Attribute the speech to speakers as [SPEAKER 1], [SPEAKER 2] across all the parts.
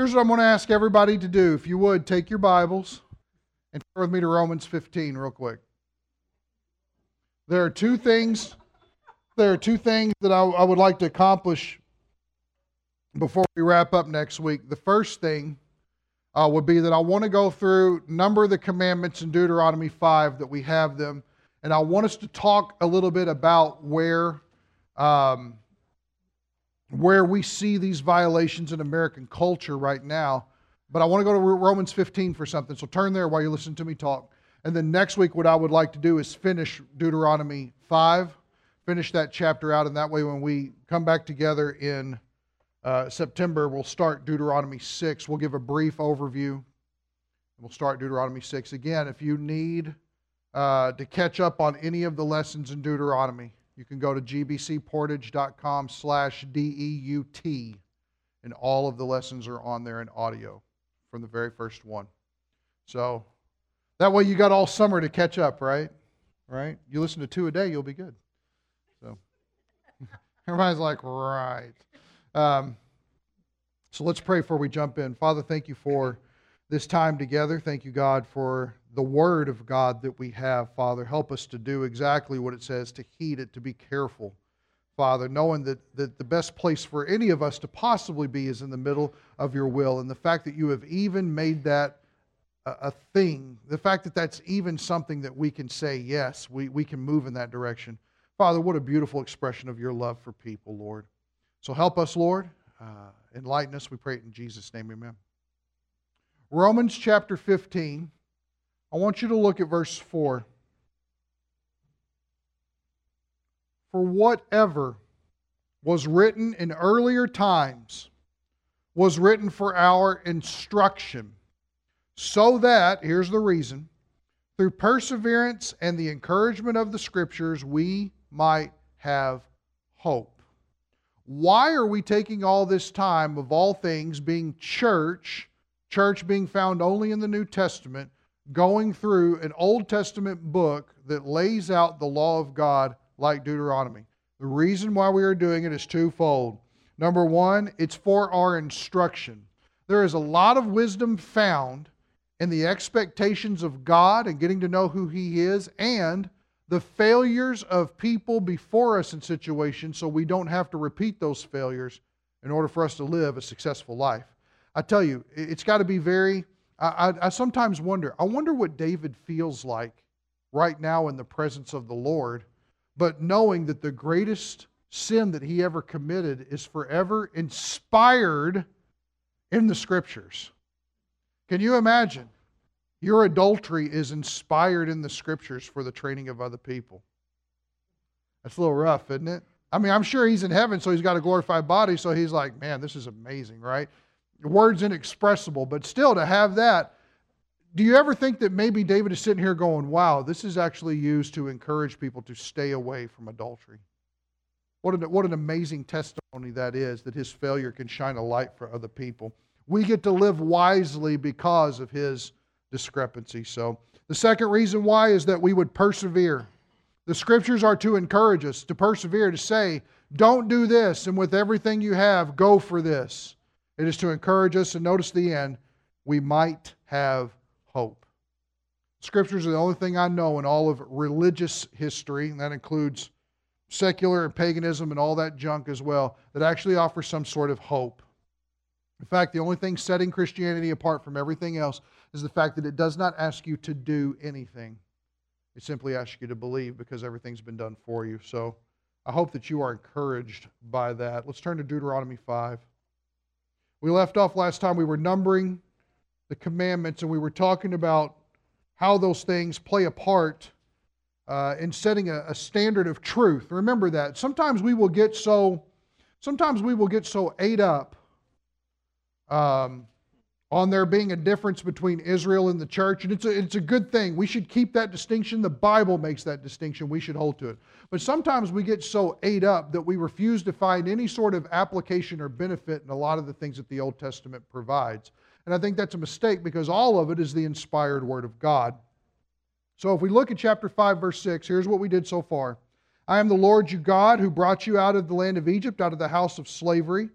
[SPEAKER 1] Here's what I'm going to ask everybody to do. If you would, take your Bibles and turn with me to Romans 15 real quick. There are two things. There are two things that I, I would like to accomplish before we wrap up next week. The first thing uh, would be that I want to go through number of the commandments in Deuteronomy 5 that we have them, and I want us to talk a little bit about where um, where we see these violations in American culture right now. But I want to go to Romans 15 for something. So turn there while you listen to me talk. And then next week, what I would like to do is finish Deuteronomy 5, finish that chapter out. And that way, when we come back together in uh, September, we'll start Deuteronomy 6. We'll give a brief overview. We'll start Deuteronomy 6. Again, if you need uh, to catch up on any of the lessons in Deuteronomy, you can go to gbcportage.com slash D-E-U-T, and all of the lessons are on there in audio from the very first one. So that way you got all summer to catch up, right? Right? You listen to two a day, you'll be good. So everybody's like, right. Um, so let's pray before we jump in. Father, thank you for this time together. Thank you, God, for the Word of God that we have, Father. Help us to do exactly what it says, to heed it, to be careful, Father, knowing that, that the best place for any of us to possibly be is in the middle of your will. And the fact that you have even made that a, a thing, the fact that that's even something that we can say, yes, we, we can move in that direction. Father, what a beautiful expression of your love for people, Lord. So help us, Lord. Uh, enlighten us, we pray it in Jesus' name, amen. Romans chapter 15. I want you to look at verse 4. For whatever was written in earlier times was written for our instruction, so that, here's the reason, through perseverance and the encouragement of the Scriptures, we might have hope. Why are we taking all this time, of all things, being church, church being found only in the New Testament, going through an Old Testament book that lays out the law of God like Deuteronomy. The reason why we are doing it is twofold. Number one, it's for our instruction. There is a lot of wisdom found in the expectations of God and getting to know who He is and the failures of people before us in situations so we don't have to repeat those failures in order for us to live a successful life. I tell you, it's got to be very I, I, I sometimes wonder, I wonder what David feels like right now in the presence of the Lord, but knowing that the greatest sin that he ever committed is forever inspired in the scriptures. Can you imagine? Your adultery is inspired in the scriptures for the training of other people. That's a little rough, isn't it? I mean, I'm sure he's in heaven, so he's got a glorified body, so he's like, man, this is amazing, right? Words inexpressible, but still to have that. Do you ever think that maybe David is sitting here going, wow, this is actually used to encourage people to stay away from adultery? What an, what an amazing testimony that is that his failure can shine a light for other people. We get to live wisely because of his discrepancy. So, the second reason why is that we would persevere. The scriptures are to encourage us to persevere, to say, don't do this, and with everything you have, go for this. It is to encourage us, and notice the end, we might have hope. Scriptures are the only thing I know in all of religious history, and that includes secular and paganism and all that junk as well, that actually offers some sort of hope. In fact, the only thing setting Christianity apart from everything else is the fact that it does not ask you to do anything. It simply asks you to believe because everything's been done for you. So I hope that you are encouraged by that. Let's turn to Deuteronomy 5. We left off last time, we were numbering the commandments and we were talking about how those things play a part uh, in setting a, a standard of truth. Remember that. Sometimes we will get so, sometimes we will get so ate up um, on there being a difference between Israel and the church. And it's a, it's a good thing. We should keep that distinction. The Bible makes that distinction. We should hold to it. But sometimes we get so ate up that we refuse to find any sort of application or benefit in a lot of the things that the Old Testament provides. And I think that's a mistake because all of it is the inspired Word of God. So if we look at chapter 5, verse 6, here's what we did so far. I am the Lord your God who brought you out of the land of Egypt, out of the house of slavery.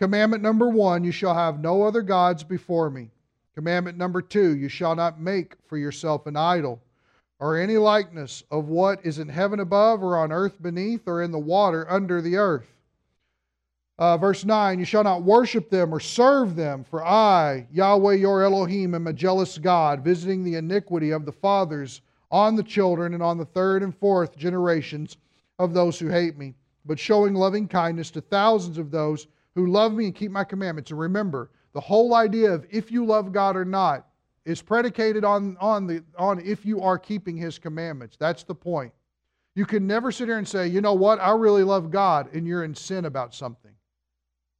[SPEAKER 1] Commandment number one you shall have no other gods before me. Commandment number two you shall not make for yourself an idol or any likeness of what is in heaven above, or on earth beneath, or in the water under the earth. Uh, verse 9 You shall not worship them or serve them, for I, Yahweh your Elohim, am a jealous God, visiting the iniquity of the fathers on the children and on the third and fourth generations of those who hate me, but showing loving kindness to thousands of those who love me and keep my commandments. And remember, the whole idea of if you love God or not is predicated on, on, the, on if you are keeping his commandments. That's the point. You can never sit here and say, you know what, I really love God, and you're in sin about something.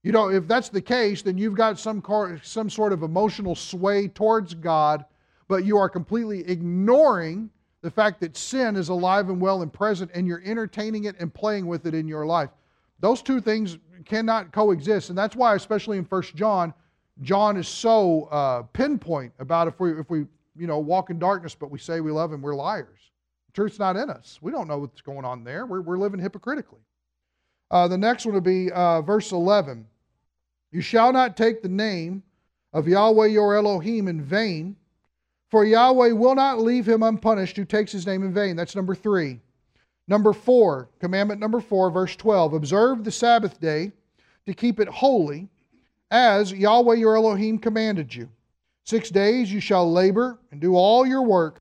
[SPEAKER 1] You know, if that's the case, then you've got some, car, some sort of emotional sway towards God, but you are completely ignoring the fact that sin is alive and well and present, and you're entertaining it and playing with it in your life. Those two things cannot coexist, and that's why, especially in First John, John is so uh, pinpoint about if we, if we you know, walk in darkness but we say we love him, we're liars. The truth's not in us. We don't know what's going on there. We're, we're living hypocritically. Uh, the next one will be uh, verse 11. You shall not take the name of Yahweh your Elohim in vain, for Yahweh will not leave him unpunished who takes his name in vain. That's number three. Number four, commandment number four, verse 12. Observe the Sabbath day to keep it holy as Yahweh your Elohim commanded you. Six days you shall labor and do all your work,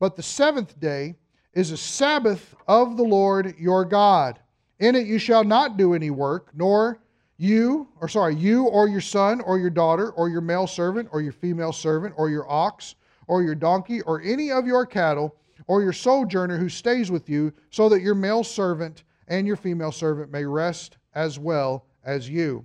[SPEAKER 1] but the seventh day is a Sabbath of the Lord your God. In it you shall not do any work, nor you, or sorry, you or your son or your daughter or your male servant or your female servant or your ox or your donkey or any of your cattle or your sojourner who stays with you, so that your male servant and your female servant may rest as well as you.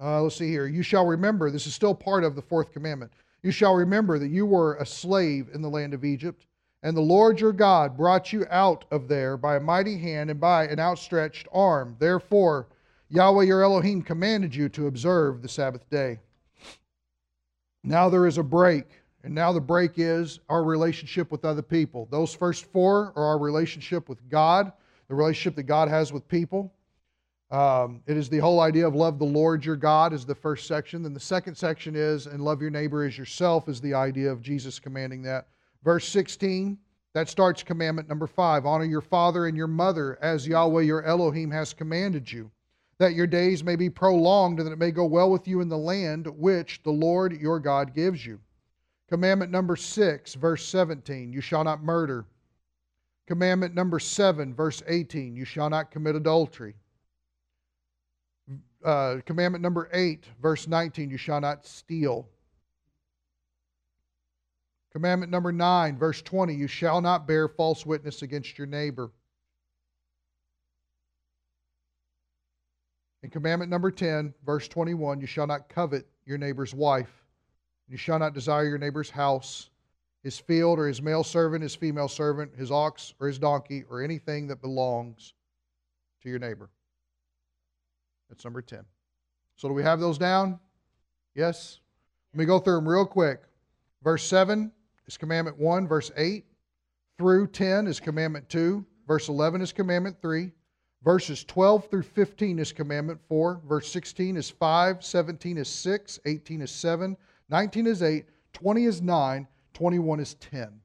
[SPEAKER 1] Uh, let's see here. You shall remember, this is still part of the fourth commandment. You shall remember that you were a slave in the land of Egypt, and the Lord your God brought you out of there by a mighty hand and by an outstretched arm. Therefore, Yahweh your Elohim commanded you to observe the Sabbath day. Now there is a break, and now the break is our relationship with other people. Those first four are our relationship with God, the relationship that God has with people. Um, it is the whole idea of love the Lord your God is the first section. Then the second section is, and love your neighbor as yourself is the idea of Jesus commanding that. Verse 16, that starts commandment number five honor your father and your mother as Yahweh your Elohim has commanded you, that your days may be prolonged and that it may go well with you in the land which the Lord your God gives you. Commandment number six, verse 17, you shall not murder. Commandment number seven, verse 18, you shall not commit adultery uh, commandment number 8, verse 19, you shall not steal. Commandment number 9, verse 20, you shall not bear false witness against your neighbor. And commandment number 10, verse 21, you shall not covet your neighbor's wife. You shall not desire your neighbor's house, his field, or his male servant, his female servant, his ox, or his donkey, or anything that belongs to your neighbor. That's number 10. So, do we have those down? Yes? Let me go through them real quick. Verse 7 is commandment 1. Verse 8 through 10 is commandment 2. Verse 11 is commandment 3. Verses 12 through 15 is commandment 4. Verse 16 is 5. 17 is 6. 18 is 7. 19 is 8. 20 is 9. 21 is 10.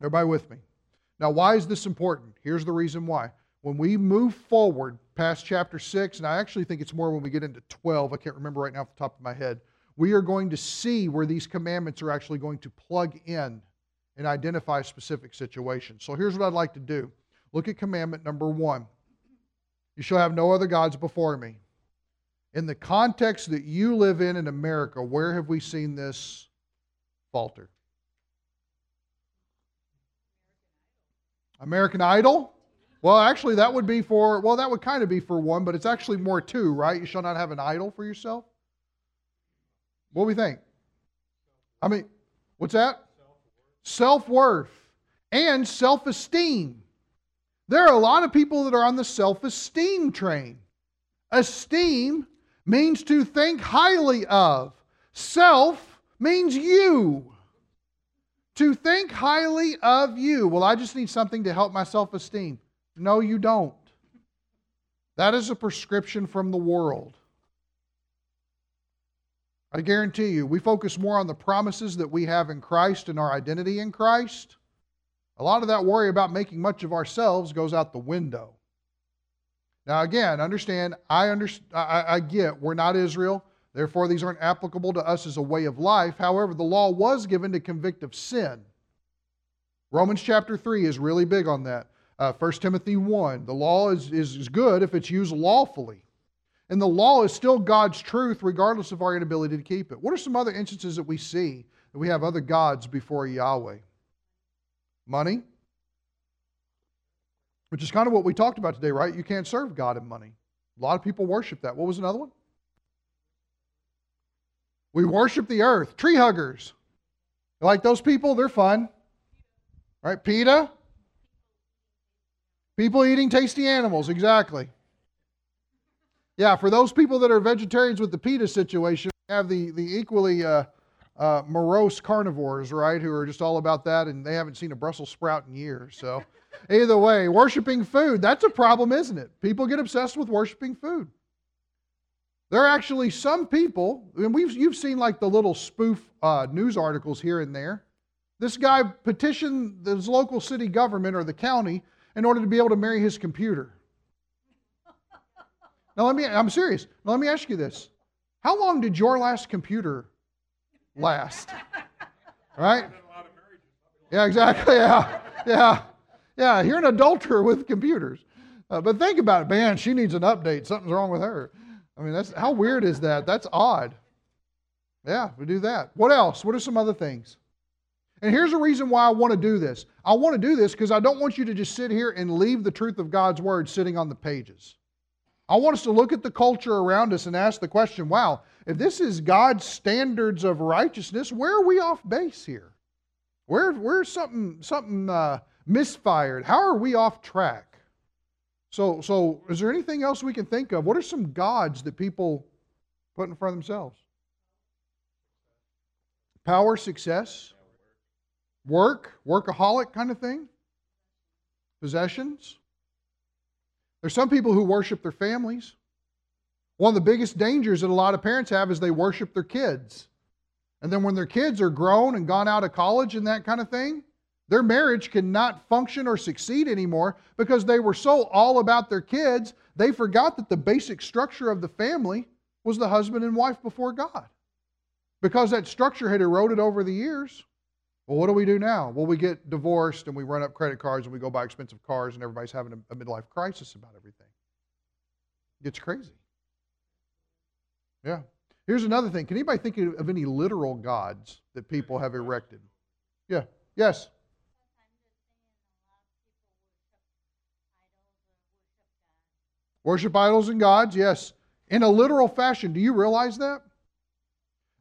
[SPEAKER 1] Everybody with me? Now, why is this important? Here's the reason why. When we move forward past chapter 6, and I actually think it's more when we get into 12, I can't remember right now off the top of my head, we are going to see where these commandments are actually going to plug in and identify specific situations. So here's what I'd like to do look at commandment number one You shall have no other gods before me. In the context that you live in in America, where have we seen this falter? American Idol? Well, actually, that would be for, well, that would kind of be for one, but it's actually more two, right? You shall not have an idol for yourself. What do we think? I mean, what's that? Self worth and self esteem. There are a lot of people that are on the self esteem train. Esteem means to think highly of, self means you. To think highly of you. Well, I just need something to help my self esteem. No, you don't. That is a prescription from the world. I guarantee you, we focus more on the promises that we have in Christ and our identity in Christ. A lot of that worry about making much of ourselves goes out the window. Now, again, understand, I, understand, I, I get we're not Israel. Therefore, these aren't applicable to us as a way of life. However, the law was given to convict of sin. Romans chapter 3 is really big on that. Uh, 1 Timothy 1, the law is, is, is good if it's used lawfully. And the law is still God's truth, regardless of our inability to keep it. What are some other instances that we see that we have other gods before Yahweh? Money, which is kind of what we talked about today, right? You can't serve God in money. A lot of people worship that. What was another one? We worship the earth. Tree huggers. Like those people, they're fun. Right? PETA. People eating tasty animals, exactly. Yeah, for those people that are vegetarians with the PETA situation, have the, the equally uh, uh, morose carnivores, right, who are just all about that and they haven't seen a Brussels sprout in years. So, either way, worshiping food, that's a problem, isn't it? People get obsessed with worshiping food. There are actually some people, and we've, you've seen like the little spoof uh, news articles here and there. This guy petitioned his local city government or the county in order to be able to marry his computer. Now, let me, I'm serious. Now, let me ask you this. How long did your last computer last? Right? Yeah, exactly. Yeah. Yeah. Yeah. You're an adulterer with computers. Uh, but think about it. Man, she needs an update. Something's wrong with her. I mean, that's how weird is that? That's odd. Yeah, we do that. What else? What are some other things? And here's the reason why I want to do this. I want to do this because I don't want you to just sit here and leave the truth of God's word sitting on the pages. I want us to look at the culture around us and ask the question wow, if this is God's standards of righteousness, where are we off base here? Where, where's something, something uh, misfired? How are we off track? So, so, is there anything else we can think of? What are some gods that people put in front of themselves? Power, success, work, workaholic kind of thing, possessions. There's some people who worship their families. One of the biggest dangers that a lot of parents have is they worship their kids. And then when their kids are grown and gone out of college and that kind of thing, their marriage cannot function or succeed anymore because they were so all about their kids, they forgot that the basic structure of the family was the husband and wife before God. Because that structure had eroded over the years. Well, what do we do now? Well, we get divorced and we run up credit cards and we go buy expensive cars and everybody's having a, midlife crisis about everything. It gets crazy. Yeah. Here's another thing. Can anybody think of any literal gods that people have erected? Yeah. Yes. Worship idols and gods, yes. In a literal fashion. Do you realize that?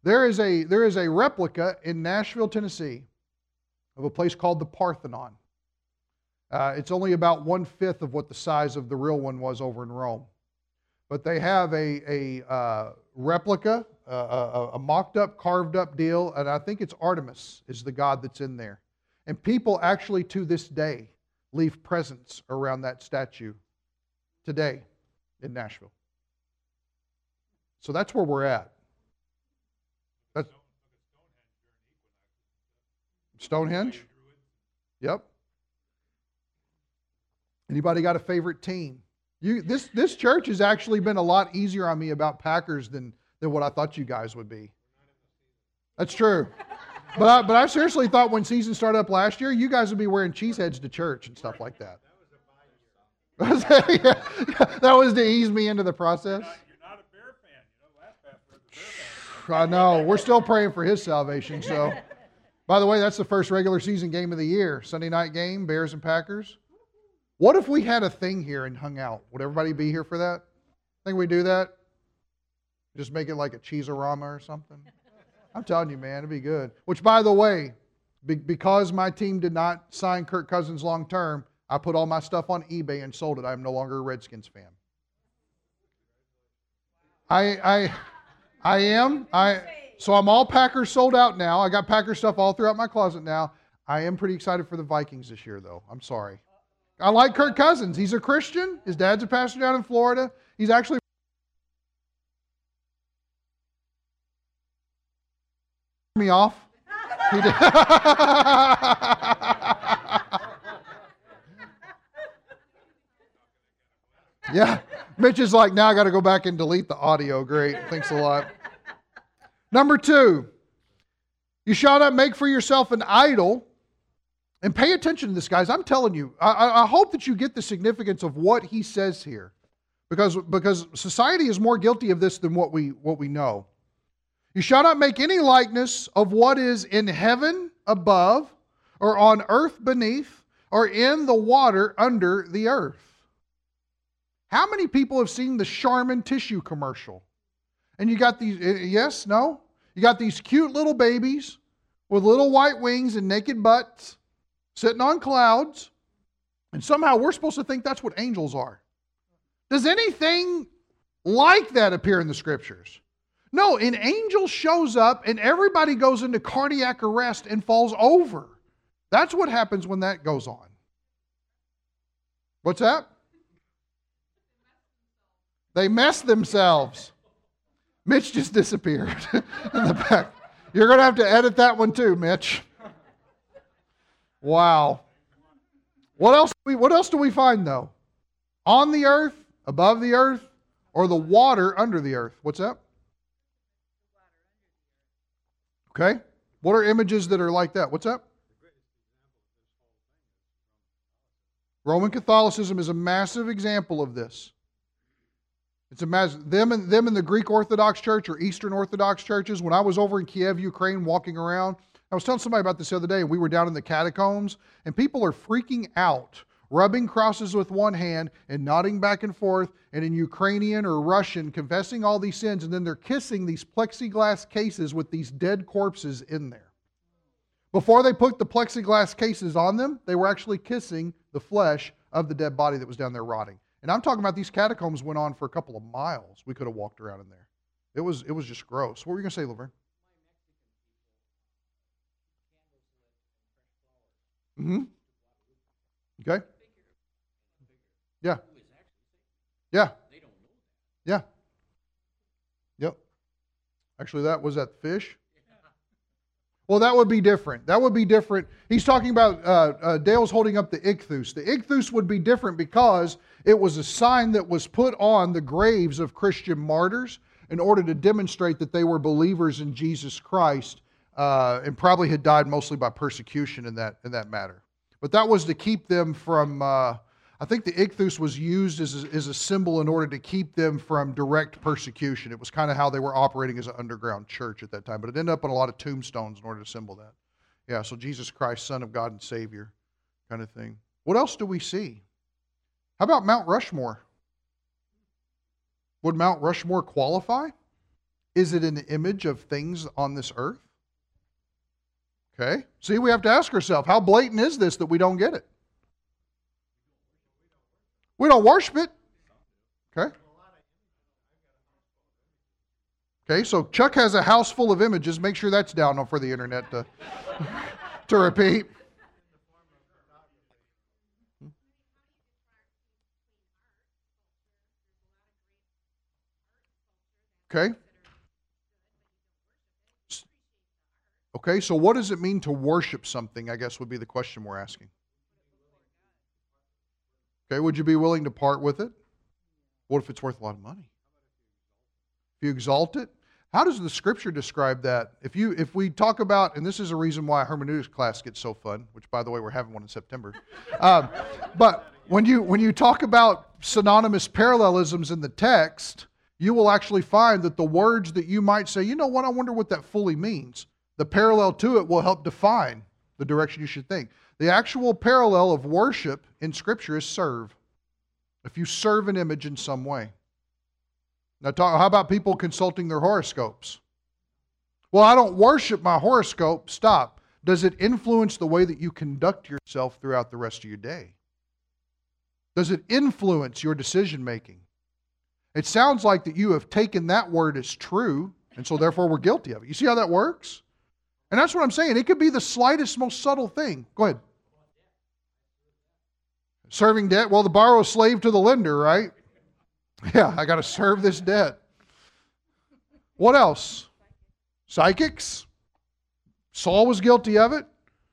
[SPEAKER 1] There is a, there is a replica in Nashville, Tennessee of a place called the Parthenon. Uh, it's only about one fifth of what the size of the real one was over in Rome. But they have a, a uh, replica, uh, a, a mocked up, carved up deal, and I think it's Artemis is the god that's in there. And people actually to this day leave presents around that statue today in Nashville. So that's where we're at. Stonehenge? Yep. Anybody got a favorite team? You, this, this church has actually been a lot easier on me about Packers than, than what I thought you guys would be. That's true. But I, but I seriously thought when season started up last year, you guys would be wearing cheeseheads to church and stuff like that. yeah, that was to ease me into the process. You're not, a bear fan, you're not I know. We're still praying for his salvation, so. By the way, that's the first regular season game of the year. Sunday night game, Bears and Packers. What if we had a thing here and hung out? Would everybody be here for that? Think we do that? Just make it like a cheeserama or something? I'm telling you, man, it'd be good. Which, by the way, because my team did not sign Kirk Cousins long term, I put all my stuff on eBay and sold it. I'm no longer a Redskins fan. I, I, I am. I. So I'm all Packers sold out now. I got Packers stuff all throughout my closet now. I am pretty excited for the Vikings this year, though. I'm sorry. I like Kirk Cousins. He's a Christian. His dad's a pastor down in Florida. He's actually me off. He did. Yeah. Mitch is like, now I got to go back and delete the audio. Great. Thanks a lot. Number two, you shall not make for yourself an idol. And pay attention to this, guys. I'm telling you, I, I hope that you get the significance of what he says here. Because, because society is more guilty of this than what we, what we know. You shall not make any likeness of what is in heaven above, or on earth beneath, or in the water under the earth. How many people have seen the Charmin tissue commercial? And you got these, eh, yes, no? You got these cute little babies with little white wings and naked butts sitting on clouds, and somehow we're supposed to think that's what angels are. Does anything like that appear in the scriptures? No, an angel shows up and everybody goes into cardiac arrest and falls over. That's what happens when that goes on. What's that? They mess themselves. Mitch just disappeared in the back. You're going to have to edit that one too, Mitch. Wow. What else, we, what else do we find, though? On the earth, above the earth, or the water under the earth? What's that? Okay. What are images that are like that? What's that? Roman Catholicism is a massive example of this. It's a massive, them and them in the Greek Orthodox Church or Eastern Orthodox churches. When I was over in Kiev, Ukraine, walking around, I was telling somebody about this the other day. We were down in the catacombs, and people are freaking out, rubbing crosses with one hand and nodding back and forth, and in Ukrainian or Russian, confessing all these sins, and then they're kissing these plexiglass cases with these dead corpses in there. Before they put the plexiglass cases on them, they were actually kissing the flesh of the dead body that was down there rotting. And I'm talking about these catacombs went on for a couple of miles. We could have walked around in there. It was it was just gross. What were you to say, Laverne? Mm-hmm. Okay. Yeah. Yeah. Yeah. Yep. Actually, that was that fish. Well, that would be different. That would be different. He's talking about uh, uh, Dale's holding up the ichthus. The ichthus would be different because it was a sign that was put on the graves of Christian martyrs in order to demonstrate that they were believers in Jesus Christ uh, and probably had died mostly by persecution in that, in that matter. But that was to keep them from, uh, I think the ichthus was used as a, as a symbol in order to keep them from direct persecution. It was kind of how they were operating as an underground church at that time. But it ended up on a lot of tombstones in order to symbol that. Yeah, so Jesus Christ, Son of God and Savior, kind of thing. What else do we see? How about Mount Rushmore? Would Mount Rushmore qualify? Is it an image of things on this earth? Okay. See, we have to ask ourselves how blatant is this that we don't get it? We don't worship it. Okay. Okay, so Chuck has a house full of images. Make sure that's down for the internet to, to repeat. Okay. Okay, so what does it mean to worship something? I guess would be the question we're asking. Okay, would you be willing to part with it? What if it's worth a lot of money? If you exalt it, how does the scripture describe that? If you if we talk about, and this is a reason why hermeneutics class gets so fun, which by the way we're having one in September. Um, but when you when you talk about synonymous parallelisms in the text, you will actually find that the words that you might say, you know what, I wonder what that fully means. The parallel to it will help define the direction you should think. The actual parallel of worship in Scripture is serve. If you serve an image in some way. Now, talk, how about people consulting their horoscopes? Well, I don't worship my horoscope. Stop. Does it influence the way that you conduct yourself throughout the rest of your day? Does it influence your decision making? It sounds like that you have taken that word as true, and so therefore we're guilty of it. You see how that works? And that's what I'm saying. It could be the slightest, most subtle thing. Go ahead. Serving debt? Well, the borrower is slave to the lender, right? Yeah, I got to serve this debt. What else? Psychics? Saul was guilty of it.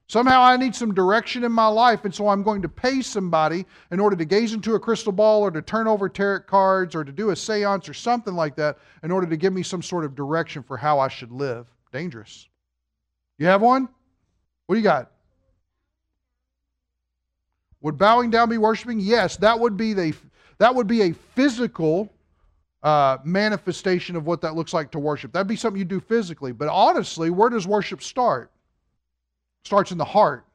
[SPEAKER 1] Somehow I need some direction in my life, and so I'm going to pay somebody in order to gaze into a crystal ball or to turn over tarot cards or to do a seance or something like that in order to give me some sort of direction for how I should live. Dangerous. You have one? What do you got? Would bowing down be worshiping? Yes, that would be the that would be a physical uh, manifestation of what that looks like to worship. That'd be something you do physically. But honestly, where does worship start? It starts in the heart.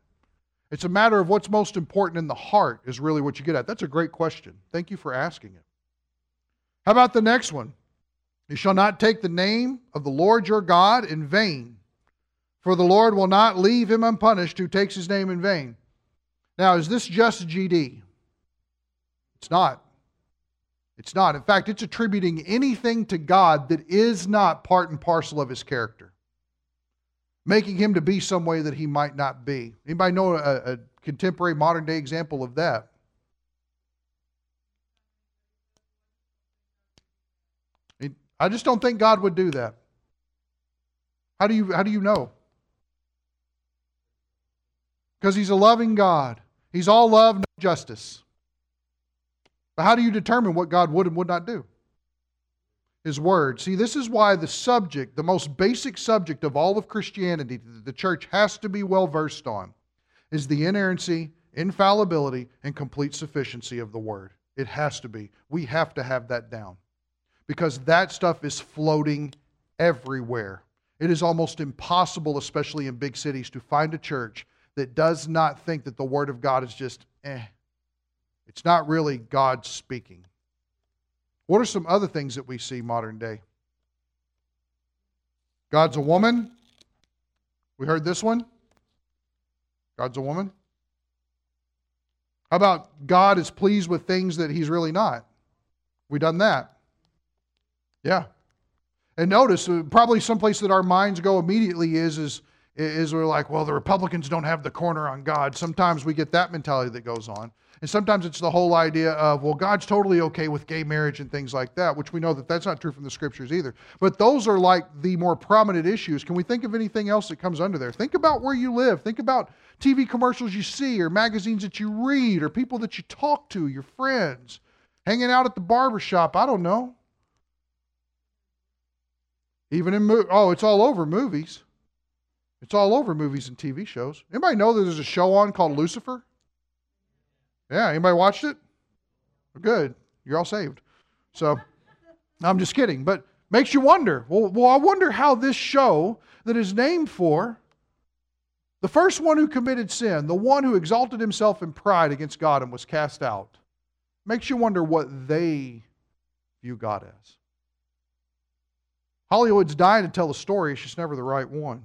[SPEAKER 1] It's a matter of what's most important in the heart, is really what you get at. That's a great question. Thank you for asking it. How about the next one? You shall not take the name of the Lord your God in vain, for the Lord will not leave him unpunished who takes his name in vain. Now, is this just GD? It's not. It's not. In fact, it's attributing anything to God that is not part and parcel of his character, making him to be some way that he might not be. Anybody know a, a contemporary modern day example of that? I just don't think God would do that. How do you, how do you know? Because he's a loving God. He's all love, no justice. But how do you determine what God would and would not do? His Word. See, this is why the subject, the most basic subject of all of Christianity that the church has to be well versed on, is the inerrancy, infallibility, and complete sufficiency of the Word. It has to be. We have to have that down because that stuff is floating everywhere. It is almost impossible, especially in big cities, to find a church that does not think that the Word of God is just eh. It's not really God speaking. What are some other things that we see modern day? God's a woman. We heard this one. God's a woman. How about God is pleased with things that he's really not? We done that. Yeah. And notice, uh, probably someplace that our minds go immediately is, is is we're like, well, the Republicans don't have the corner on God. Sometimes we get that mentality that goes on. And sometimes it's the whole idea of, well, God's totally okay with gay marriage and things like that, which we know that that's not true from the scriptures either. But those are like the more prominent issues. Can we think of anything else that comes under there? Think about where you live. Think about TV commercials you see, or magazines that you read, or people that you talk to, your friends, hanging out at the barbershop. I don't know. Even in, oh, it's all over movies. It's all over movies and TV shows. Anybody know that there's a show on called Lucifer? Yeah, anybody watched it? Good. You're all saved. So, I'm just kidding. But makes you wonder. Well, well, I wonder how this show that is named for the first one who committed sin, the one who exalted himself in pride against God and was cast out, makes you wonder what they view God as. Hollywood's dying to tell the story, it's just never the right one.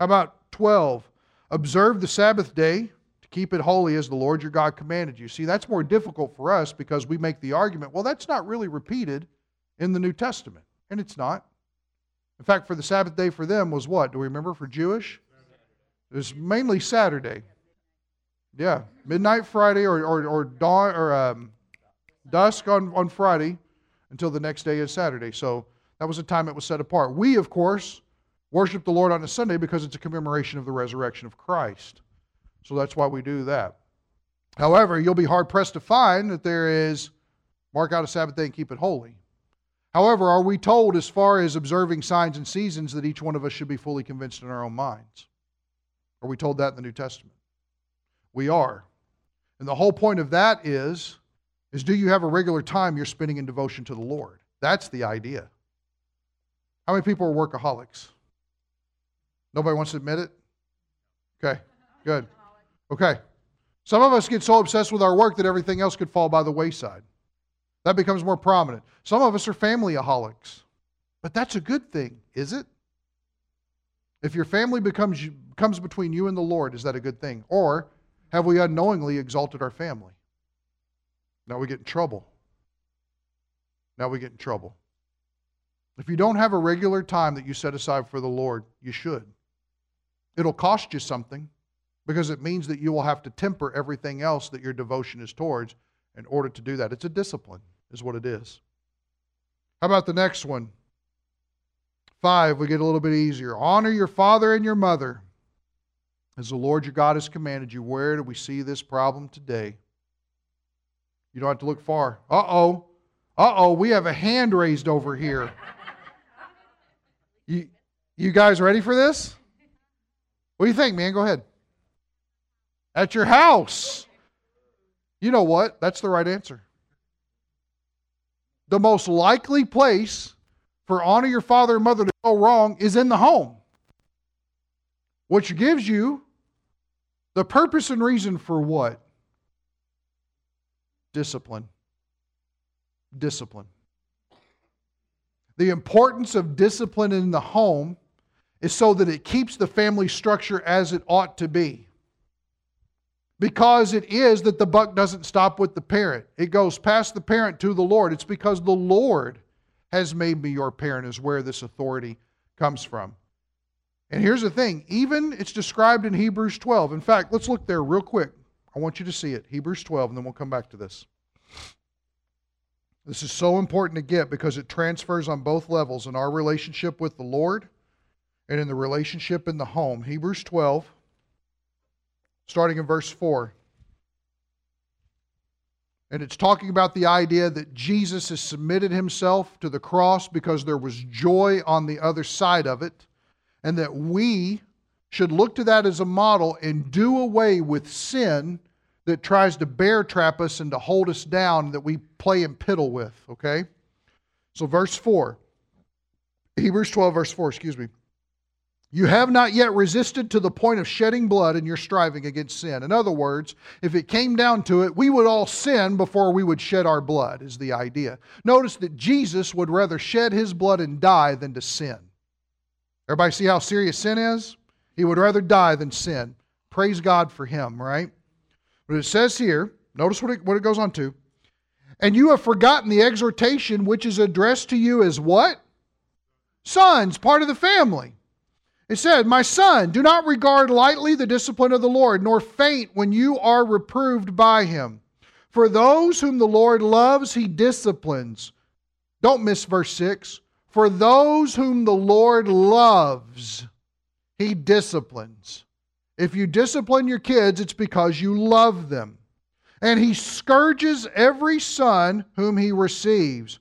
[SPEAKER 1] How about 12? Observe the Sabbath day to keep it holy as the Lord your God commanded you. See, that's more difficult for us because we make the argument, well, that's not really repeated in the New Testament. And it's not. In fact, for the Sabbath day for them was what? Do we remember for Jewish? It was mainly Saturday. Yeah, midnight Friday or, or, or dawn or um, dusk on, on Friday until the next day is Saturday. So that was a time it was set apart. We, of course, worship the Lord on a Sunday because it's a commemoration of the resurrection of Christ. So that's why we do that. However, you'll be hard pressed to find that there is mark out a Sabbath day and keep it holy. However, are we told, as far as observing signs and seasons, that each one of us should be fully convinced in our own minds? Are we told that in the New Testament? We are. And the whole point of that is, is do you have a regular time you're spending in devotion to the Lord? That's the idea. How many people are workaholics? Nobody wants to admit it? Okay, good. Okay. Some of us get so obsessed with our work that everything else could fall by the wayside. That becomes more prominent. Some of us are familyaholics. But that's a good thing, is it? If your family becomes comes between you and the Lord, is that a good thing? Or have we unknowingly exalted our family? Now we get in trouble. Now we get in trouble. If you don't have a regular time that you set aside for the Lord, you should. It'll cost you something, because it means that you will have to temper everything else that your devotion is towards in order to do that. It's a discipline, is what it is. How about the next one? Five, we get a little bit easier. Honor your father and your mother as the Lord your God has commanded you. Where do we see this problem today? You don't have to look far. Uh oh. Uh oh, we have a hand raised over here. You, you guys ready for this? What do you think, man? Go ahead. At your house. You know what? That's the right answer. The most likely place for honor your father and mother to go wrong is in the home, which gives you the purpose and reason for what? Discipline. Discipline. The importance of discipline in the home is so that it keeps the family structure as it ought to be. Because it is that the buck doesn't stop with the parent, it goes past the parent to the Lord. It's because the Lord has made me your parent, is where this authority comes from. And here's the thing even it's described in Hebrews 12. In fact, let's look there real quick. I want you to see it. Hebrews 12, and then we'll come back to this. This is so important to get because it transfers on both levels in our relationship with the Lord and in the relationship in the home. Hebrews 12, starting in verse 4. And it's talking about the idea that Jesus has submitted himself to the cross because there was joy on the other side of it and that we should look to that as a model and do away with sin that tries to bear trap us and to hold us down that we play and piddle with, okay? So, verse 4, Hebrews 12, verse 4, excuse me. You have not yet resisted to the point of shedding blood in your striving against sin. In other words, if it came down to it, we would all sin before we would shed our blood, is the idea. Notice that Jesus would rather shed his blood and die than to sin. Everybody see how serious sin is? He would rather die than sin. Praise God for him, right? But it says here, notice what it, what it goes on to. And you have forgotten the exhortation which is addressed to you as what? Sons, part of the family. It said, My son, do not regard lightly the discipline of the Lord, nor faint when you are reproved by him. For those whom the Lord loves, he disciplines. Don't miss verse 6. For those whom the Lord loves, he disciplines. If you discipline your kids, it's because you love them. And he scourges every son whom he receives.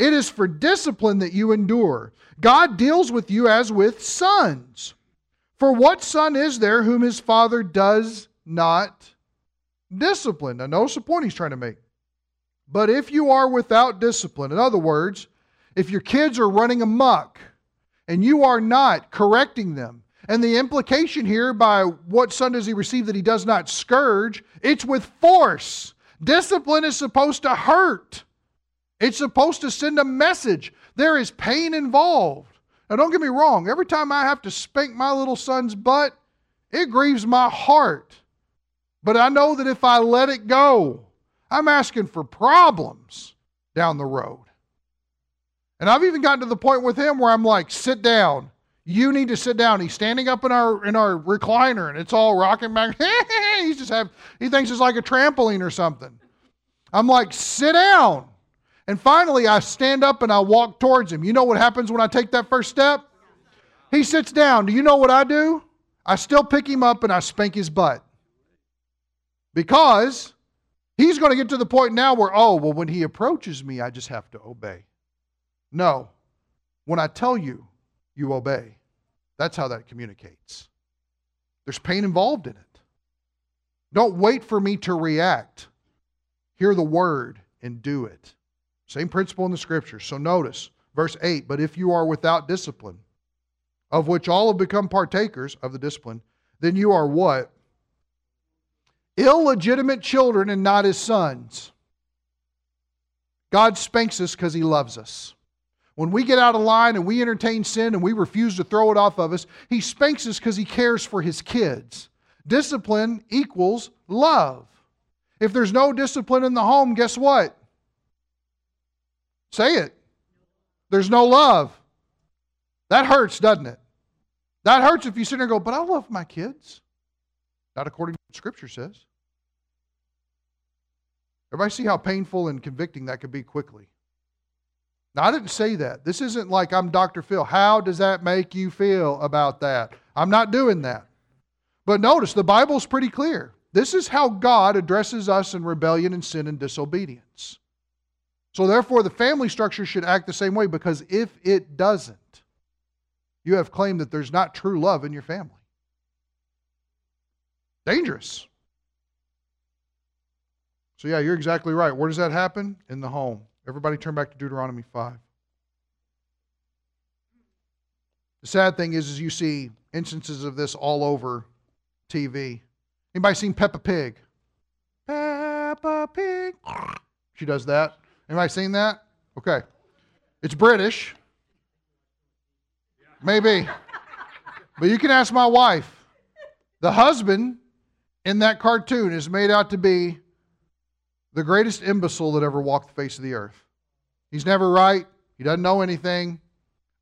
[SPEAKER 1] It is for discipline that you endure. God deals with you as with sons. For what son is there whom his father does not discipline? Now, notice the point he's trying to make. But if you are without discipline, in other words, if your kids are running amok and you are not correcting them, and the implication here by what son does he receive that he does not scourge, it's with force. Discipline is supposed to hurt. It's supposed to send a message. There is pain involved. Now, don't get me wrong, every time I have to spank my little son's butt, it grieves my heart. But I know that if I let it go, I'm asking for problems down the road. And I've even gotten to the point with him where I'm like, sit down. You need to sit down. He's standing up in our in our recliner and it's all rocking back. He's just have he thinks it's like a trampoline or something. I'm like, sit down. And finally I stand up and I walk towards him. You know what happens when I take that first step? He sits down. Do you know what I do? I still pick him up and I spank his butt. Because he's going to get to the point now where, oh, well, when he approaches me, I just have to obey. No. When I tell you, you obey. That's how that communicates. There's pain involved in it. Don't wait for me to react. Hear the word and do it. Same principle in the scriptures. So notice verse 8 But if you are without discipline, of which all have become partakers of the discipline, then you are what? Illegitimate children and not his sons. God spanks us because he loves us. When we get out of line and we entertain sin and we refuse to throw it off of us, he spanks us because he cares for his kids. Discipline equals love. If there's no discipline in the home, guess what? Say it. There's no love. That hurts, doesn't it? That hurts if you sit there and go, but I love my kids. Not according to what Scripture says. Everybody see how painful and convicting that could be quickly. Now, I didn't say that. This isn't like I'm Dr. Phil. How does that make you feel about that? I'm not doing that. But notice, the Bible's pretty clear. This is how God addresses us in rebellion and sin and disobedience. So, therefore, the family structure should act the same way because if it doesn't, you have claimed that there's not true love in your family. Dangerous. So, yeah, you're exactly right. Where does that happen? In the home. Everybody turn back to Deuteronomy 5. The sad thing is, is you see instances of this all over TV. Anybody seen Peppa Pig? Peppa Pig. She does that. Anybody seen that? Okay. It's British. Maybe. But you can ask my wife. The husband in that cartoon is made out to be the greatest imbecile that ever walked the face of the earth. He's never right. He doesn't know anything.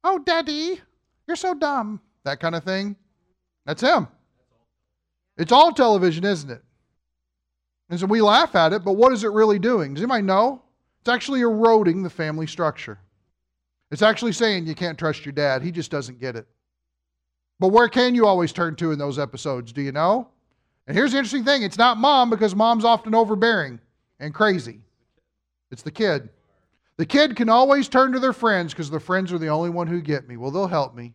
[SPEAKER 1] Oh, daddy, you're so dumb. That kind of thing. That's him. It's all television, isn't it? And so we laugh at it, but what is it really doing? Does anybody know? It's actually eroding the family structure. It's actually saying you can't trust your dad. He just doesn't get it. But where can you always turn to in those episodes? Do you know? And here's the interesting thing it's not mom because mom's often overbearing and crazy, it's the kid. The kid can always turn to their friends because the friends are the only one who get me. Well, they'll help me.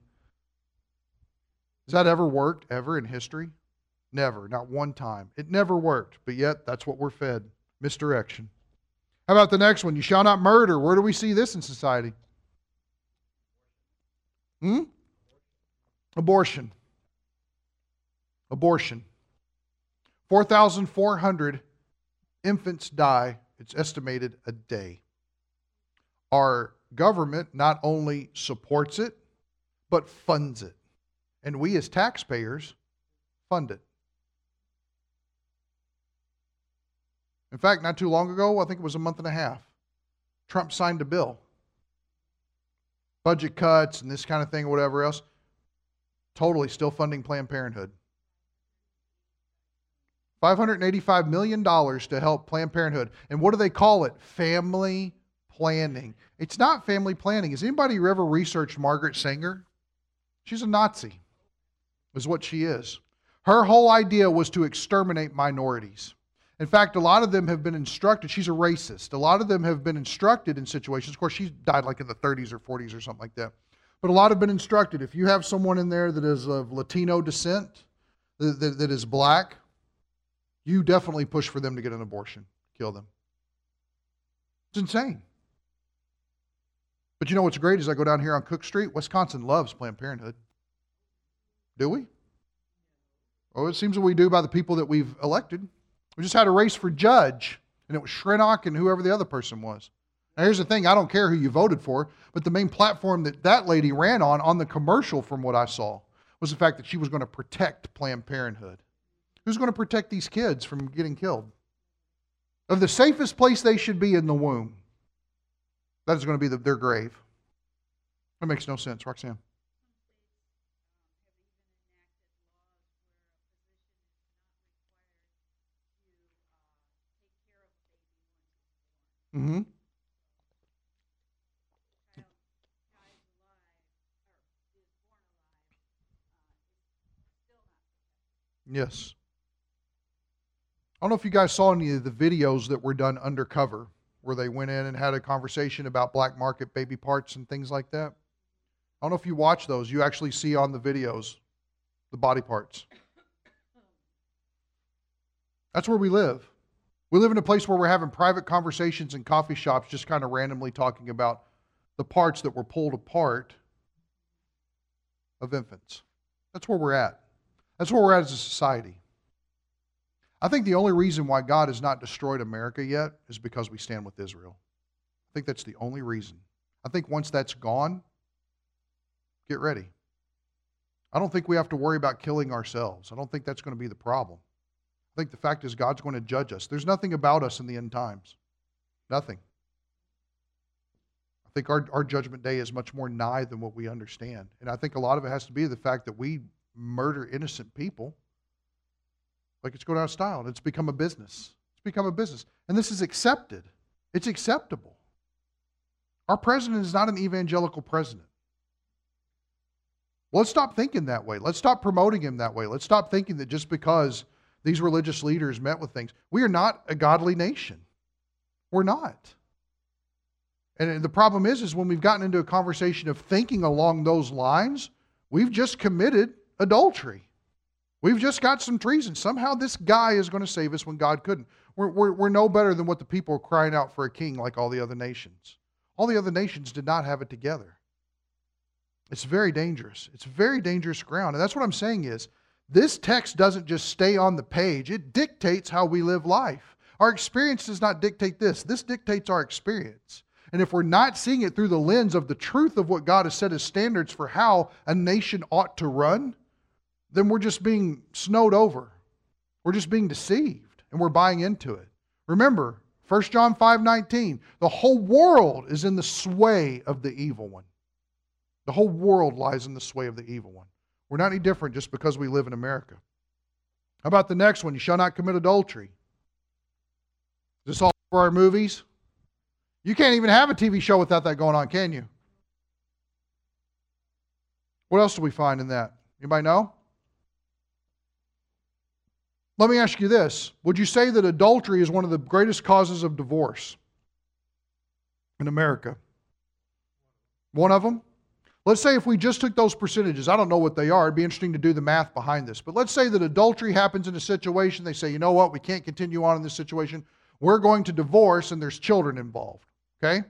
[SPEAKER 1] Has that ever worked ever in history? Never, not one time. It never worked, but yet that's what we're fed misdirection. How about the next one? You shall not murder. Where do we see this in society? Hmm? Abortion. Abortion. 4,400 infants die, it's estimated, a day. Our government not only supports it, but funds it. And we as taxpayers fund it. In fact, not too long ago, I think it was a month and a half, Trump signed a bill. Budget cuts and this kind of thing, whatever else. Totally still funding Planned Parenthood. $585 million to help Planned Parenthood. And what do they call it? Family planning. It's not family planning. Has anybody ever researched Margaret Sanger? She's a Nazi, is what she is. Her whole idea was to exterminate minorities. In fact, a lot of them have been instructed. She's a racist. A lot of them have been instructed in situations. Of course, she died like in the 30s or 40s or something like that. But a lot have been instructed. If you have someone in there that is of Latino descent, that, that, that is black, you definitely push for them to get an abortion, kill them. It's insane. But you know what's great is I go down here on Cook Street. Wisconsin loves Planned Parenthood. Do we? Oh, it seems that we do by the people that we've elected. We just had a race for judge, and it was Screnock and whoever the other person was. Now, here's the thing I don't care who you voted for, but the main platform that that lady ran on, on the commercial, from what I saw, was the fact that she was going to protect Planned Parenthood. Who's going to protect these kids from getting killed? Of the safest place they should be in the womb, that is going to be the, their grave. That makes no sense, Roxanne. Mm-hmm. Yes. I don't know if you guys saw any of the videos that were done undercover where they went in and had a conversation about black market baby parts and things like that. I don't know if you watch those. You actually see on the videos the body parts. That's where we live. We live in a place where we're having private conversations in coffee shops, just kind of randomly talking about the parts that were pulled apart of infants. That's where we're at. That's where we're at as a society. I think the only reason why God has not destroyed America yet is because we stand with Israel. I think that's the only reason. I think once that's gone, get ready. I don't think we have to worry about killing ourselves. I don't think that's going to be the problem. I think the fact is God's going to judge us. There's nothing about us in the end times. Nothing. I think our, our judgment day is much more nigh than what we understand. And I think a lot of it has to be the fact that we murder innocent people. like it's going out of style, it's become a business. It's become a business. And this is accepted, it's acceptable. Our president is not an evangelical president. Let's stop thinking that way. Let's stop promoting him that way. Let's stop thinking that just because these religious leaders met with things, we are not a godly nation. We're not. And the problem is, is when we've gotten into a conversation of thinking along those lines, we've just committed adultery. We've just got some treason. Somehow this guy is going to save us when God couldn't. We're, we're, we're no better than what the people are crying out for a king like all the other nations. All the other nations did not have it together. It's very dangerous. It's very dangerous ground. And that's what I'm saying is this text doesn't just stay on the page, it dictates how we live life. Our experience does not dictate this. This dictates our experience. And if we're not seeing it through the lens of the truth of what God has set as standards for how a nation ought to run, then we're just being snowed over. We're just being deceived and we're buying into it. Remember, 1 John 5:19, the whole world is in the sway of the evil one. The whole world lies in the sway of the evil one. We're not any different just because we live in America. How about the next one? You shall not commit adultery. Is this all for our movies? You can't even have a TV show without that going on, can you? What else do we find in that? Anybody know? Let me ask you this Would you say that adultery is one of the greatest causes of divorce in America? One of them? Let's say if we just took those percentages, I don't know what they are, it'd be interesting to do the math behind this. But let's say that adultery happens in a situation, they say, you know what, we can't continue on in this situation, we're going to divorce, and there's children involved. Okay?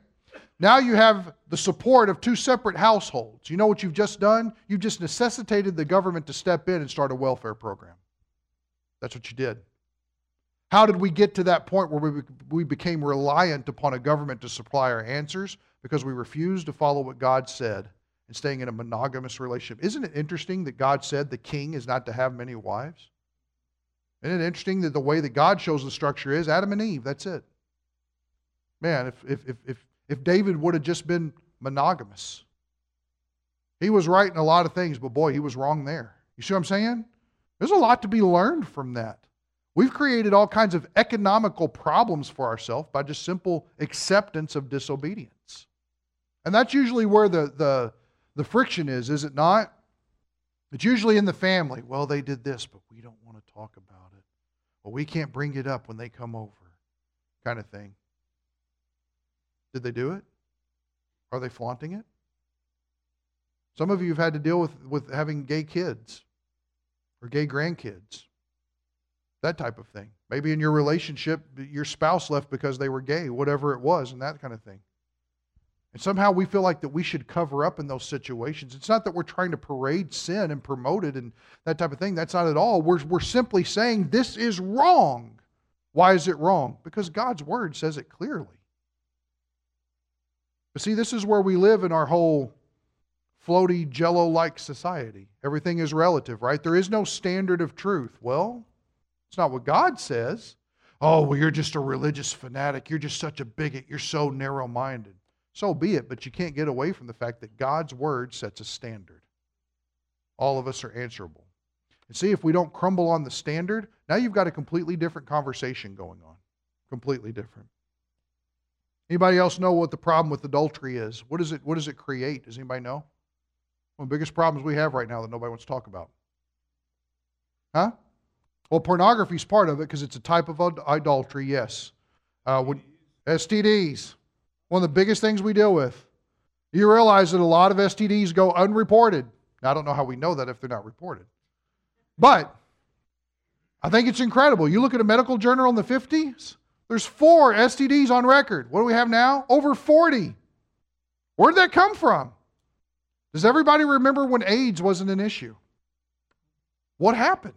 [SPEAKER 1] Now you have the support of two separate households. You know what you've just done? You've just necessitated the government to step in and start a welfare program. That's what you did. How did we get to that point where we, we became reliant upon a government to supply our answers? Because we refused to follow what God said and staying in a monogamous relationship. Isn't it interesting that God said the king is not to have many wives? Isn't it interesting that the way that God shows the structure is Adam and Eve, that's it. Man, if, if, if, if, if David would have just been monogamous, he was right in a lot of things, but boy, he was wrong there. You see what I'm saying? There's a lot to be learned from that. We've created all kinds of economical problems for ourselves by just simple acceptance of disobedience. And that's usually where the, the, the friction is, is it not? It's usually in the family. Well, they did this, but we don't want to talk about it. Well, we can't bring it up when they come over, kind of thing. Did they do it? Are they flaunting it? Some of you have had to deal with, with having gay kids or gay grandkids, that type of thing. Maybe in your relationship, your spouse left because they were gay, whatever it was, and that kind of thing. And somehow we feel like that we should cover up in those situations. It's not that we're trying to parade sin and promote it and that type of thing. That's not at all. We're, we're simply saying this is wrong. Why is it wrong? Because God's word says it clearly. But see, this is where we live in our whole floaty, jello like society. Everything is relative, right? There is no standard of truth. Well, it's not what God says. Oh, well, you're just a religious fanatic. You're just such a bigot. You're so narrow minded. So be it, but you can't get away from the fact that God's word sets a standard. All of us are answerable. And see, if we don't crumble on the standard, now you've got a completely different conversation going on. Completely different. Anybody else know what the problem with adultery is? What, is it, what does it create? Does anybody know? One of the biggest problems we have right now that nobody wants to talk about. Huh? Well, pornography is part of it because it's a type of idolatry, yes. Uh, when, STDs, one of the biggest things we deal with. You realize that a lot of STDs go unreported. Now, I don't know how we know that if they're not reported. But I think it's incredible. You look at a medical journal in the 50s, there's four STDs on record. What do we have now? Over 40. Where did that come from? Does everybody remember when AIDS wasn't an issue? What happened?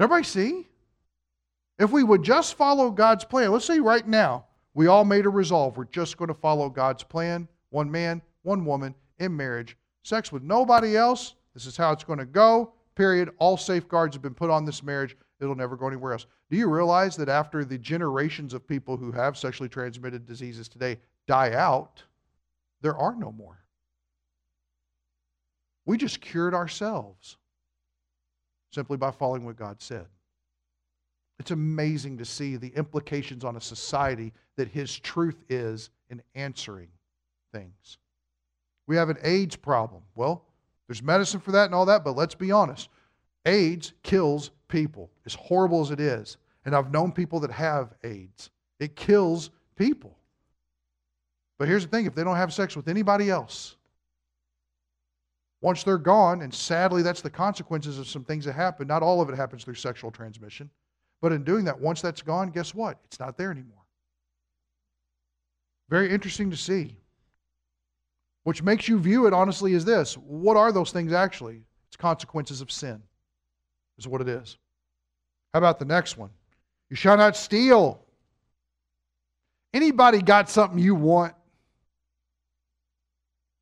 [SPEAKER 1] Everybody see? If we would just follow God's plan, let's say right now, we all made a resolve. We're just going to follow God's plan. One man, one woman in marriage, sex with nobody else. This is how it's going to go. Period. All safeguards have been put on this marriage. It'll never go anywhere else. Do you realize that after the generations of people who have sexually transmitted diseases today die out, there are no more? We just cured ourselves. simply by following what God said. It's amazing to see the implications on a society that His truth is in answering things. We have an AIDS problem. Well, there's medicine for that and all that, but let's be honest. AIDS kills people, as horrible as it is. And I've known people that have AIDS. It kills people. But here's the thing if they don't have sex with anybody else, once they're gone, and sadly that's the consequences of some things that happen, not all of it happens through sexual transmission. But in doing that, once that's gone, guess what? It's not there anymore. Very interesting to see. Which makes you view it honestly as this what are those things actually? It's consequences of sin, is what it is. How about the next one? You shall not steal. Anybody got something you want?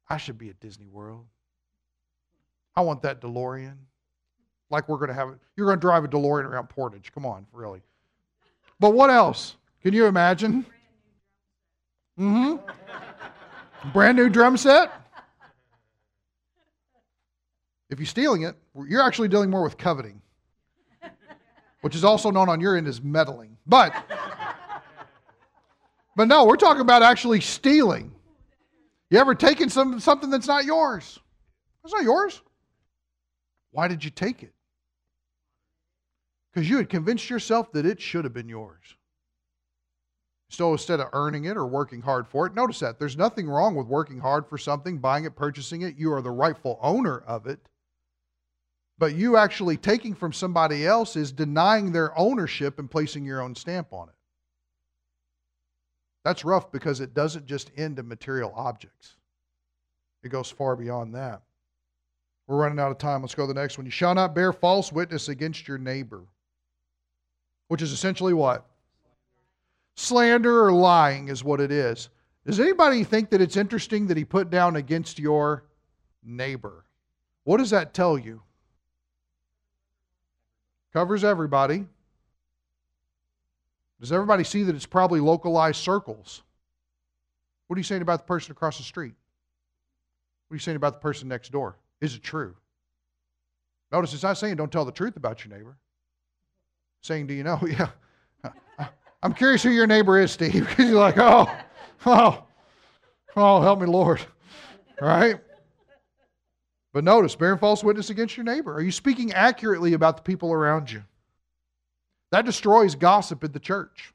[SPEAKER 1] I should be at Disney World. I want that DeLorean. Like we're going to have it. You're going to drive a DeLorean around Portage. Come on, really. But what else? Can you imagine? Mm hmm. Brand new drum set. If you're stealing it, you're actually dealing more with coveting, which is also known on your end as meddling. But, but no, we're talking about actually stealing. You ever taken some, something that's not yours? It's not yours. Why did you take it? Because you had convinced yourself that it should have been yours. So instead of earning it or working hard for it, notice that there's nothing wrong with working hard for something, buying it, purchasing it. You are the rightful owner of it. But you actually taking from somebody else is denying their ownership and placing your own stamp on it. That's rough because it doesn't just end in material objects, it goes far beyond that. We're running out of time. Let's go to the next one. You shall not bear false witness against your neighbor, which is essentially what? Slander or lying is what it is. Does anybody think that it's interesting that he put down against your neighbor? What does that tell you? Covers everybody. Does everybody see that it's probably localized circles? What are you saying about the person across the street? What are you saying about the person next door? Is it true? Notice it's not saying don't tell the truth about your neighbor. Saying, do you know? Yeah. I'm curious who your neighbor is, Steve, because you're like, oh, oh, oh, help me, Lord. Right? But notice, bearing false witness against your neighbor. Are you speaking accurately about the people around you? That destroys gossip in the church.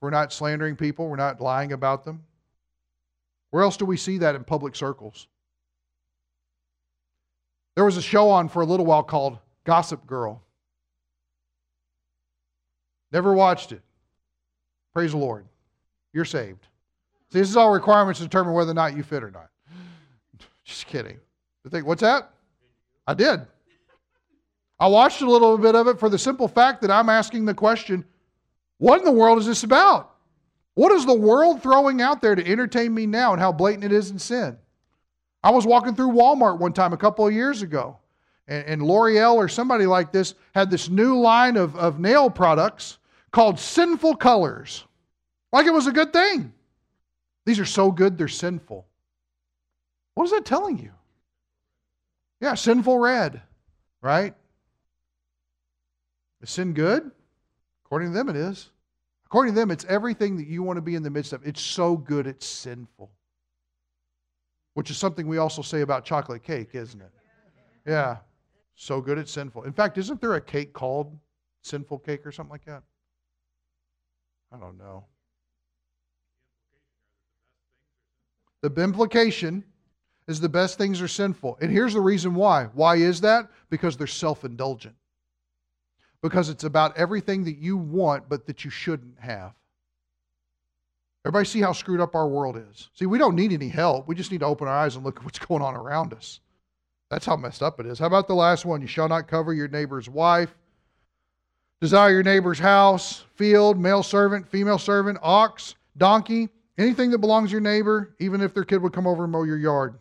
[SPEAKER 1] We're not slandering people, we're not lying about them. Where else do we see that in public circles? There was a show on for a little while called Gossip Girl. Never watched it. Praise the Lord. You're saved. See, this is all requirements to determine whether or not you fit or not. Just kidding. You think, what's that? I did. I watched a little bit of it for the simple fact that I'm asking the question what in the world is this about? What is the world throwing out there to entertain me now and how blatant it is in sin? I was walking through Walmart one time a couple of years ago, and, and L'Oreal or somebody like this had this new line of, of nail products called Sinful Colors. Like it was a good thing. These are so good, they're sinful. What is that telling you? Yeah, sinful red, right? Is sin good? According to them, it is. According to them, it's everything that you want to be in the midst of. It's so good, it's sinful. Which is something we also say about chocolate cake, isn't it? Yeah. So good, it's sinful. In fact, isn't there a cake called sinful cake or something like that? I don't know. The implication is the best things are sinful. And here's the reason why. Why is that? Because they're self indulgent. Because it's about everything that you want, but that you shouldn't have. Everybody see how screwed up our world is. See, we don't need any help. We just need to open our eyes and look at what's going on around us. That's how messed up it is. How about the last one? You shall not cover your neighbor's wife. Desire your neighbor's house, field, male servant, female servant, ox, donkey, anything that belongs to your neighbor, even if their kid would come over and mow your yard.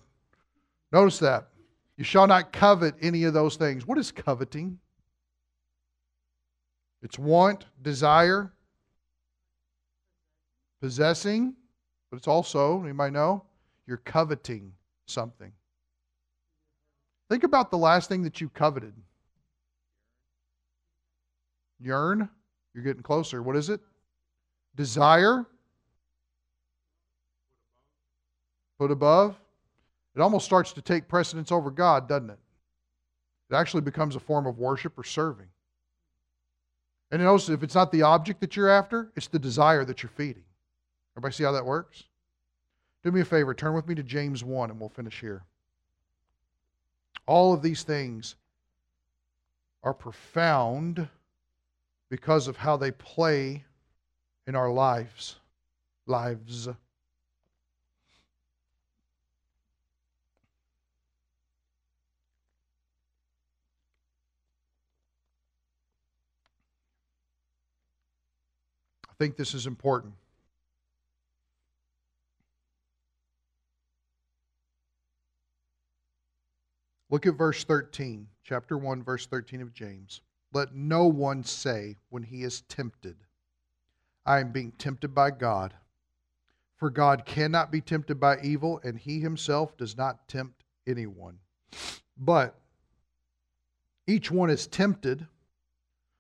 [SPEAKER 1] Notice that. You shall not covet any of those things. What is coveting? It's want, desire, possessing, but it's also, you might know, you're coveting something. Think about the last thing that you coveted. Yearn. You're getting closer. What is it? Desire. Put above. It almost starts to take precedence over God, doesn't it? It actually becomes a form of worship or serving. And notice if it's not the object that you're after, it's the desire that you're feeding. Everybody see how that works? Do me a favor, turn with me to James 1 and we'll finish here. All of these things are profound because of how they play in our lives. Lives. I think this is important. Look at verse 13, chapter 1, verse 13 of James. Let no one say when he is tempted, I am being tempted by God. For God cannot be tempted by evil, and he himself does not tempt anyone. But each one is tempted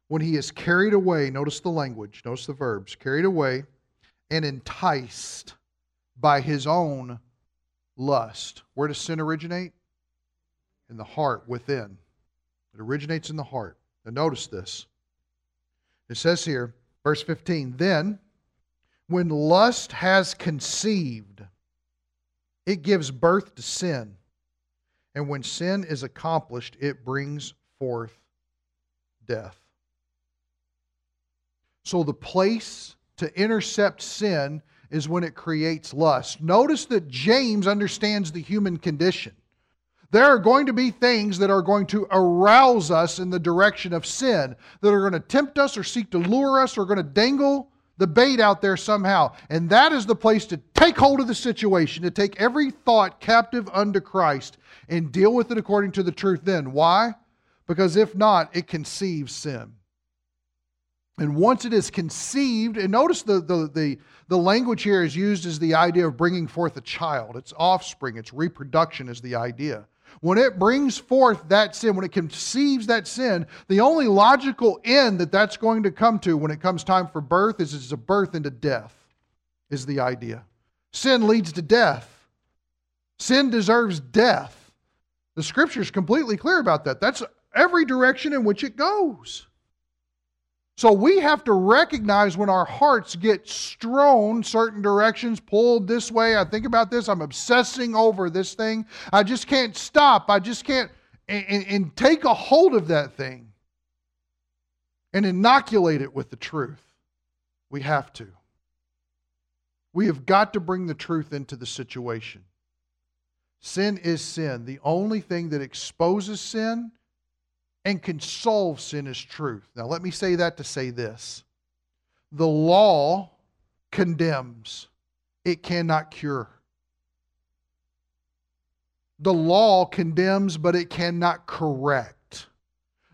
[SPEAKER 1] when he is carried away. Notice the language, notice the verbs carried away and enticed by his own lust. Where does sin originate? in the heart within. It originates in the heart. Notice this. It says here, verse 15, then when lust has conceived, it gives birth to sin. And when sin is accomplished, it brings forth death. So the place to intercept sin is when it creates lust. Notice that James understands the human condition. There are going to be things that are going to arouse us in the direction of sin, that are going to tempt us or seek to lure us or going to dangle the bait out there somehow. And that is the place to take hold of the situation, to take every thought captive unto Christ and deal with it according to the truth then. Why? Because if not, it conceives sin. And once it is conceived, and notice the, the, the, the, language here is used as the idea of bringing forth a child. It's offspring, it's reproduction is the idea. When it brings forth that sin, when it conceives that sin, the only logical end that that's going to come to when it comes time for birth is it's a birth into death, is the idea. Sin leads to death. Sin deserves death. The scripture is completely clear about that. That's every direction in which it goes. So we have to recognize when our hearts get strewn certain directions, pulled this way. I think about this, I'm obsessing over this thing. I just can't stop. I just can't, and, and take a hold of that thing and inoculate it with the truth. We have to. We have got to bring the truth into the situation. Sin is sin. The only thing that exposes sin and can solve sin is truth. Now, let me say that to say this the law condemns, it cannot cure. The law condemns, but it cannot correct.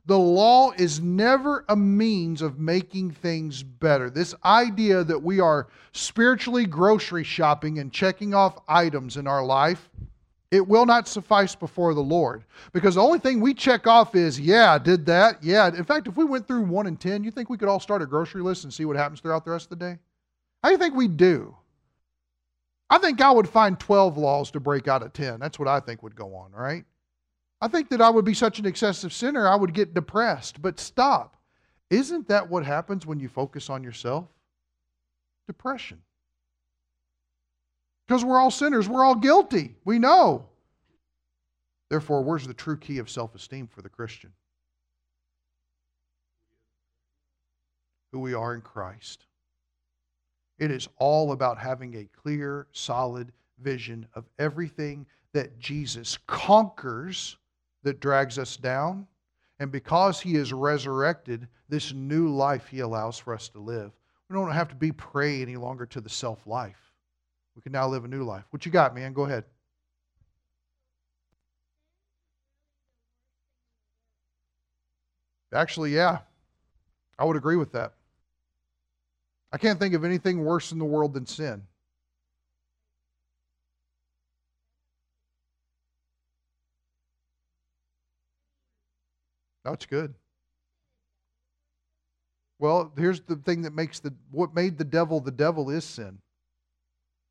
[SPEAKER 1] The law is never a means of making things better. This idea that we are spiritually grocery shopping and checking off items in our life it will not suffice before the Lord. Because the only thing we check off is, yeah, I did that. Yeah. In fact, if we went through 1 and 10, you think we could all start a grocery list and see what happens throughout the rest of the day? How do you think we do? I think I would find 12 laws to break out of 10. That's what I think would go on, right? I think that I would be such an excessive sinner, I would get depressed. But stop. Isn't that what happens when you focus on yourself? Depression. Because we're all sinners, we're all guilty. We know. Therefore, where's the true key of self esteem for the Christian? Who we are in Christ. It is all about having a clear, solid vision of everything that Jesus conquers that drags us down. And because he is resurrected, this new life he allows for us to live. We don't have to be prey any longer to the self life. We can now live a new life. What you got, man? Go ahead. Actually, yeah. I would agree with that. I can't think of anything worse in the world than sin. That's good. Well, here's the thing that makes the what made the devil the devil is sin.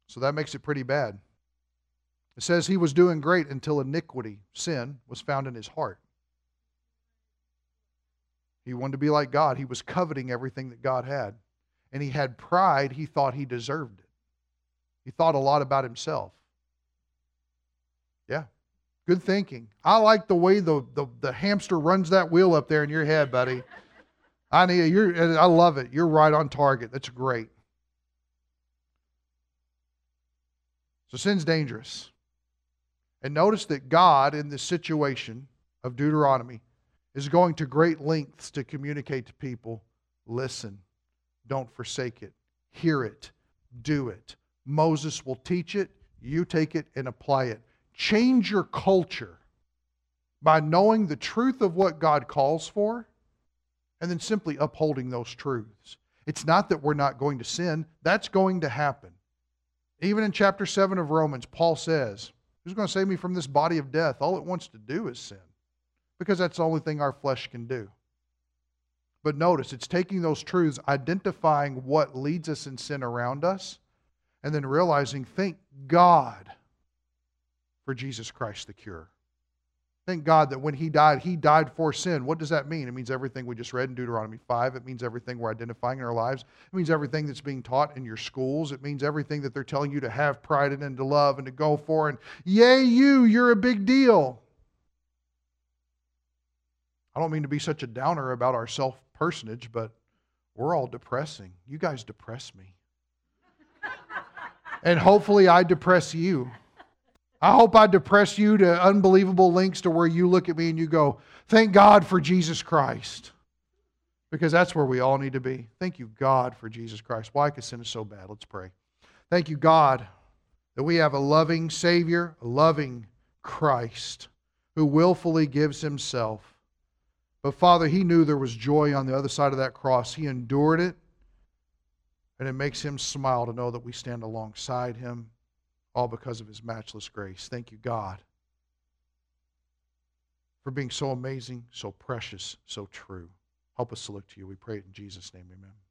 [SPEAKER 1] So that makes it pretty bad. It says he was doing great until iniquity, sin, was found in his heart. He wanted to be like God. He was coveting everything that God had. And he had pride. He thought he deserved it. He thought a lot about himself. Yeah. Good thinking. I like the way the, the, the hamster runs that wheel up there in your head, buddy. I need you're I love it. You're right on target. That's great. So sin's dangerous. And notice that God in this situation of Deuteronomy is going to great lengths to communicate to people listen, don't forsake it, hear it, do it. Moses will teach it, you take it and apply it. Change your culture by knowing the truth of what God calls for and then simply upholding those truths. It's not that we're not going to sin, that's going to happen. Even in chapter 7 of Romans, Paul says, Who's going to save me from this body of death? All it wants to do is sin because that's the only thing our flesh can do. But notice, it's taking those truths, identifying what leads us in sin around us, and then realizing, thank God for Jesus Christ the cure. Thank God that when He died, He died for sin. What does that mean? It means everything we just read in Deuteronomy 5. It means everything we're identifying in our lives. It means everything that's being taught in your schools. It means everything that they're telling you to have pride in and to love and to go for. And yay, you, you're a big deal. I don't mean to be such a downer about our self personage, but we're all depressing. You guys depress me. and hopefully, I depress you. I hope I depress you to unbelievable lengths to where you look at me and you go, Thank God for Jesus Christ. Because that's where we all need to be. Thank you, God, for Jesus Christ. Why? Because sin is so bad. Let's pray. Thank you, God, that we have a loving Savior, a loving Christ who willfully gives himself but Father, he knew there was joy on the other side of that cross. He endured it, and it makes him smile to know that we stand alongside him, all because of his matchless grace. Thank you, God, for being so amazing, so precious, so true. Help us to look to you. We pray it in Jesus' name. Amen.